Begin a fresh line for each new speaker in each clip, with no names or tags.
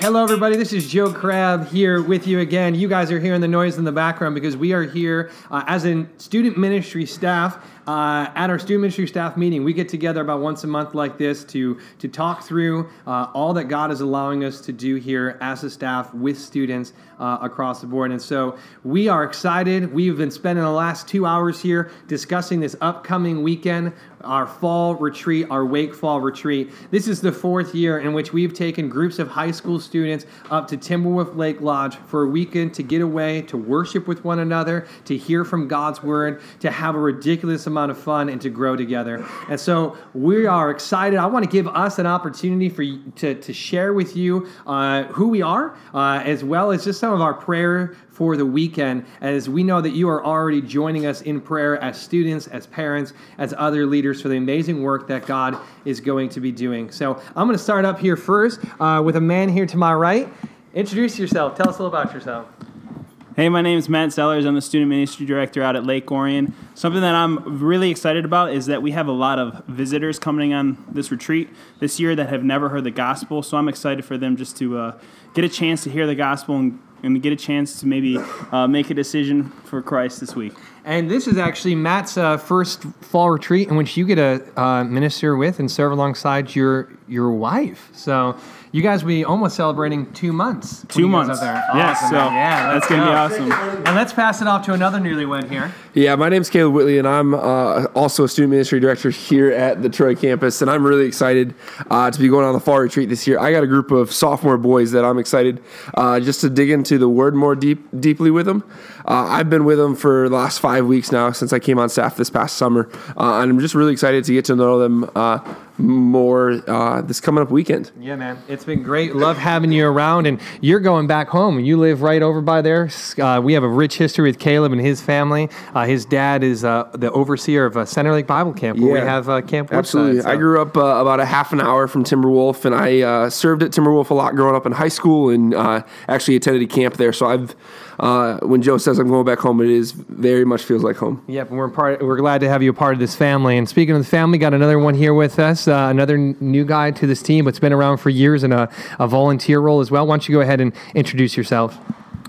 Hello, everybody. This is Joe Crab here with you again. You guys are hearing the noise in the background because we are here uh, as a student ministry staff uh, at our student ministry staff meeting. We get together about once a month like this to to talk through uh, all that God is allowing us to do here as a staff with students uh, across the board. And so we are excited. We've been spending the last two hours here discussing this upcoming weekend our fall retreat, our Wake Fall retreat. This is the fourth year in which we've taken groups of high school students up to Timberwolf Lake Lodge for a weekend to get away, to worship with one another, to hear from God's word, to have a ridiculous amount of fun, and to grow together. And so we are excited. I want to give us an opportunity for you to, to share with you uh, who we are, uh, as well as just some of our prayer for the weekend, as we know that you are already joining us in prayer as students, as parents, as other leaders for the amazing work that God is going to be doing. So I'm going to start up here first uh, with a man here to my right. Introduce yourself. Tell us a little about yourself.
Hey, my name is Matt Sellers. I'm the student ministry director out at Lake Orion. Something that I'm really excited about is that we have a lot of visitors coming on this retreat this year that have never heard the gospel. So I'm excited for them just to uh, get a chance to hear the gospel and, and get a chance to maybe uh, make a decision for Christ this week.
And this is actually Matt's uh, first fall retreat in which you get to uh, minister with and serve alongside your your wife. So you guys will be almost celebrating two months.
Two
you
months.
Out there.
Yes,
Awesome,
so
yeah,
that's going to be awesome.
And let's pass it off to another newlywed here.
Yeah, my name's Caleb Whitley, and I'm uh, also a student ministry director here at the Troy campus. And I'm really excited uh, to be going on the fall retreat this year. I got a group of sophomore boys that I'm excited uh, just to dig into the Word more deep, deeply with them. Uh, I've been with them for the last five weeks now since I came on staff this past summer, uh, and I'm just really excited to get to know them uh, more uh, this coming up weekend.
Yeah, man, it's been great. Love having you around, and you're going back home. You live right over by there. Uh, we have a rich history with Caleb and his family. Uh, his dad is uh, the overseer of uh, Center Lake Bible Camp, where we have uh, Camp.
Absolutely.
so-
I grew up uh, about a half an hour from Timberwolf, and I uh, served at Timberwolf a lot growing up in high school, and uh, actually attended a camp there. So I've, uh, when Joe says I'm going back home, it is very much feels like home.
Yep, and we're part. We're glad to have you a part of this family. And speaking of the family, got another one here with us, uh, another n- new guy to this team, but's been around for years in a, a volunteer role as well. Why don't you go ahead and introduce yourself?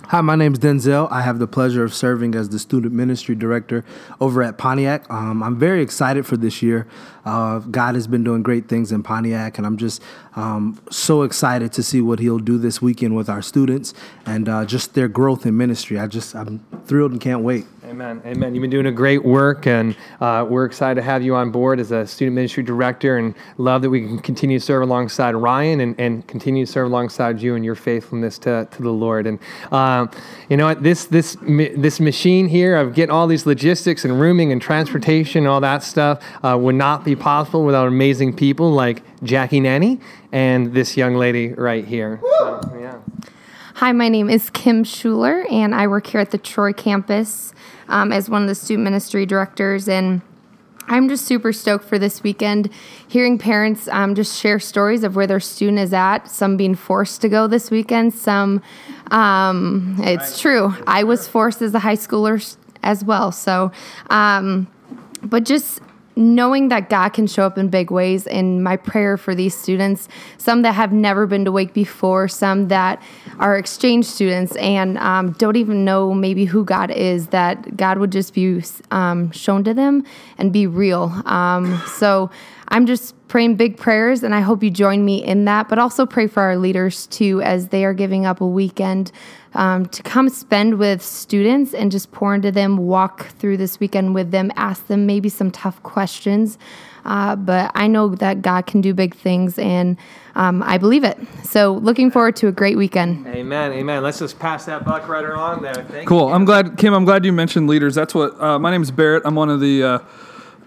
Hi, my name is Denzel. I have the pleasure of serving as the student ministry director over at Pontiac. Um, I'm very excited for this year. Uh, God has been doing great things in Pontiac, and I'm just um, so excited to see what He'll do this weekend with our students and uh, just their growth in ministry. I just I'm thrilled and can't wait.
Amen. Amen. You've been doing a great work, and uh, we're excited to have you on board as a student ministry director, and love that we can continue to serve alongside Ryan and, and continue to serve alongside you and your faithfulness to, to the Lord. And um, you know what? This this this machine here of getting all these logistics and rooming and transportation and all that stuff uh, would not be possible without amazing people like Jackie Nanny and this young lady right here. So, yeah.
Hi, my name is Kim Schuler, and I work here at the Troy campus um, as one of the student ministry directors. And I'm just super stoked for this weekend. Hearing parents um, just share stories of where their student is at, some being forced to go this weekend, some, um, it's true. I was forced as a high schooler as well. So, um, but just knowing that God can show up in big ways and my prayer for these students, some that have never been to Wake before, some that are exchange students and um, don't even know maybe who God is, that God would just be um, shown to them and be real. Um, so I'm just praying big prayers and I hope you join me in that, but also pray for our leaders too as they are giving up a weekend um, to come spend with students and just pour into them, walk through this weekend with them, ask them maybe some tough questions. Uh, but I know that God can do big things and um, I believe it. So looking forward to a great weekend.
Amen. Amen. Let's just pass that buck right along there. Thank
Cool.
you.
I'm glad, Kim. I'm glad you mentioned leaders. That's what uh, my name is Barrett. I'm one of the uh,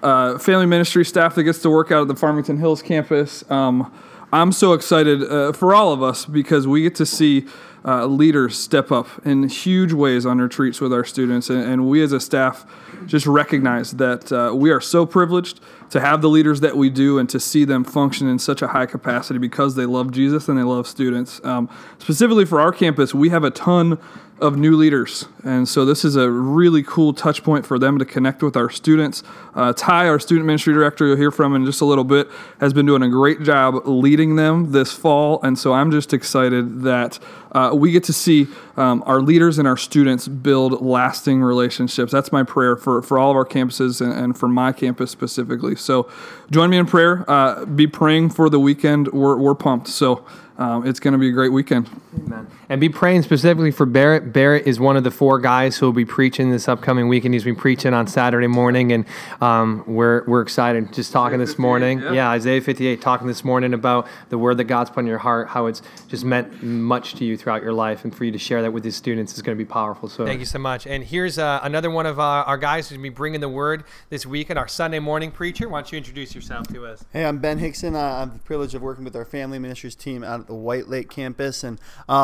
uh, family ministry staff that gets to work out at the Farmington Hills campus. Um, I'm so excited uh, for all of us because we get to see uh, leaders step up in huge ways on retreats with our students, and, and we as a staff just recognize that uh, we are so privileged to have the leaders that we do and to see them function in such a high capacity because they love Jesus and they love students. Um, specifically for our campus, we have a ton of new leaders. And so this is a really cool touch point for them to connect with our students. Uh, Ty, our student ministry director, you'll hear from in just a little bit, has been doing a great job leading them this fall. And so I'm just excited that uh, we get to see um, our leaders and our students build lasting relationships. That's my prayer for, for all of our campuses and, and for my campus specifically. So join me in prayer. Uh, be praying for the weekend. We're, we're pumped. So um, it's going to be a great weekend.
Amen. And be praying specifically for Barrett. Barrett is one of the four guys who will be preaching this upcoming weekend. He's been preaching on Saturday morning, and um, we're, we're excited. Just talking this morning. Yeah. yeah, Isaiah 58, talking this morning about the word that God's put in your heart, how it's just meant much to you throughout your life, and for you to share that with his students is going to be powerful. So thank you so much. And here's uh, another one of uh, our guys who's going to be bringing the word this weekend, our Sunday morning preacher. Why don't you introduce yourself to us?
Hey, I'm Ben Hickson. Uh, I have the privilege of working with our family ministries team out at the White Lake campus. And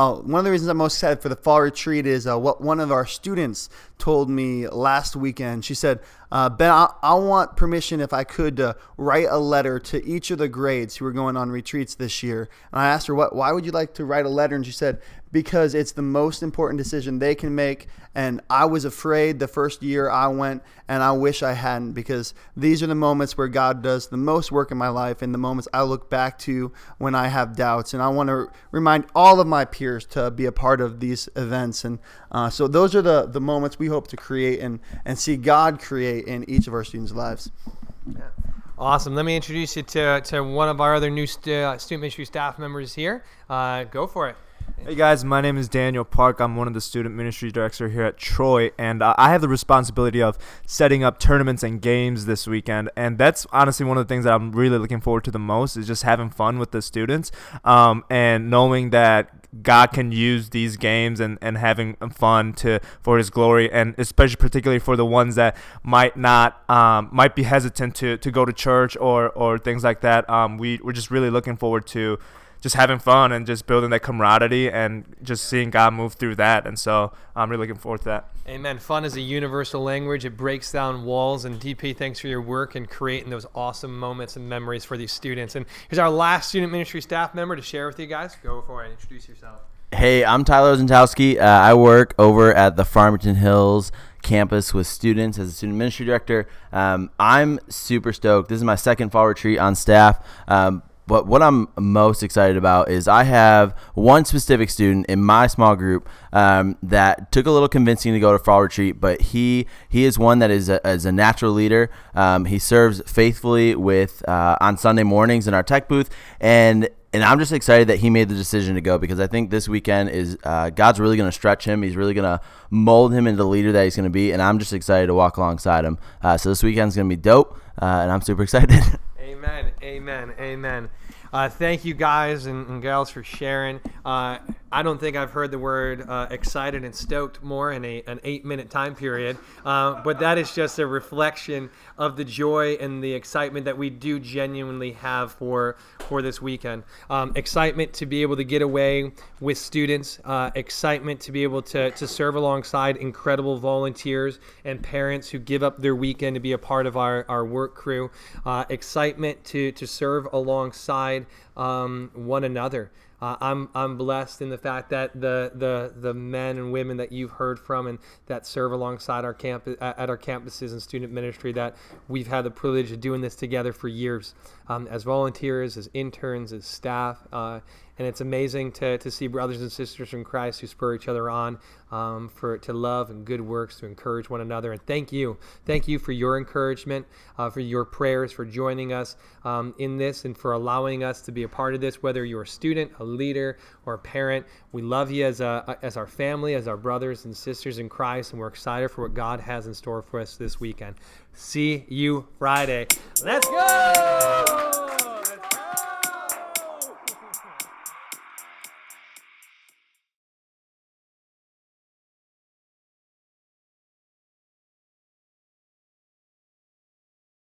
uh, one of the reasons I'm most excited for the fall retreat is uh, what one of our students told me last weekend. She said, uh, Ben, I, I, want permission if I could to write a letter to each of the grades who are going on retreats this year. And I asked her, what, why would you like to write a letter? And she said, because it's the most important decision they can make. And I was afraid the first year I went, and I wish I hadn't, because these are the moments where God does the most work in my life and the moments I look back to when I have doubts. And I want to remind all of my peers to be a part of these events. And uh, so those are the, the moments we hope to create and, and see God create in each of our students' lives.
Awesome. Let me introduce you to, to one of our other new st- uh, student ministry staff members here. Uh, go for it.
Hey guys, my name is Daniel Park. I'm one of the student ministry director here at Troy, and uh, I have the responsibility of setting up tournaments and games this weekend. And that's honestly one of the things that I'm really looking forward to the most is just having fun with the students um, and knowing that God can use these games and, and having fun to for His glory, and especially particularly for the ones that might not um, might be hesitant to, to go to church or or things like that. Um, we we're just really looking forward to just having fun and just building that camaraderie and just seeing God move through that. And so I'm really looking forward to that.
Amen. Fun is a universal language. It breaks down walls. And DP, thanks for your work and creating those awesome moments and memories for these students. And here's our last student ministry staff member to share with you guys. Go for it. Introduce yourself.
Hey, I'm Tyler Zentowski. Uh, I work over at the Farmington Hills campus with students as a student ministry director. Um, I'm super stoked. This is my second fall retreat on staff. Um, but what I'm most excited about is I have one specific student in my small group um, that took a little convincing to go to fall retreat, but he he is one that is a, is a natural leader. Um, he serves faithfully with uh, on Sunday mornings in our tech booth, and and I'm just excited that he made the decision to go because I think this weekend is uh, God's really going to stretch him. He's really going to mold him into the leader that he's going to be, and I'm just excited to walk alongside him. Uh, so this weekend's going to be dope, uh, and I'm super excited.
Amen. Amen. Uh, thank you guys and, and gals for sharing. Uh, I don't think I've heard the word uh, excited and stoked more in a, an eight minute time period, uh, but that is just a reflection of the joy and the excitement that we do genuinely have for for this weekend. Um, excitement to be able to get away with students, uh, excitement to be able to, to serve alongside incredible volunteers and parents who give up their weekend to be a part of our, our work crew, uh, excitement to, to serve alongside um, one another. Uh, I'm I'm blessed in the fact that the the the men and women that you've heard from and that serve alongside our camp at our campuses and student ministry that we've had the privilege of doing this together for years um, as volunteers, as interns, as staff. Uh, and it's amazing to, to see brothers and sisters in Christ who spur each other on um, for to love and good works to encourage one another. And thank you, thank you for your encouragement, uh, for your prayers, for joining us um, in this, and for allowing us to be a part of this. Whether you're a student, a leader, or a parent, we love you as a as our family, as our brothers and sisters in Christ, and we're excited for what God has in store for us this weekend. See you Friday. Let's go.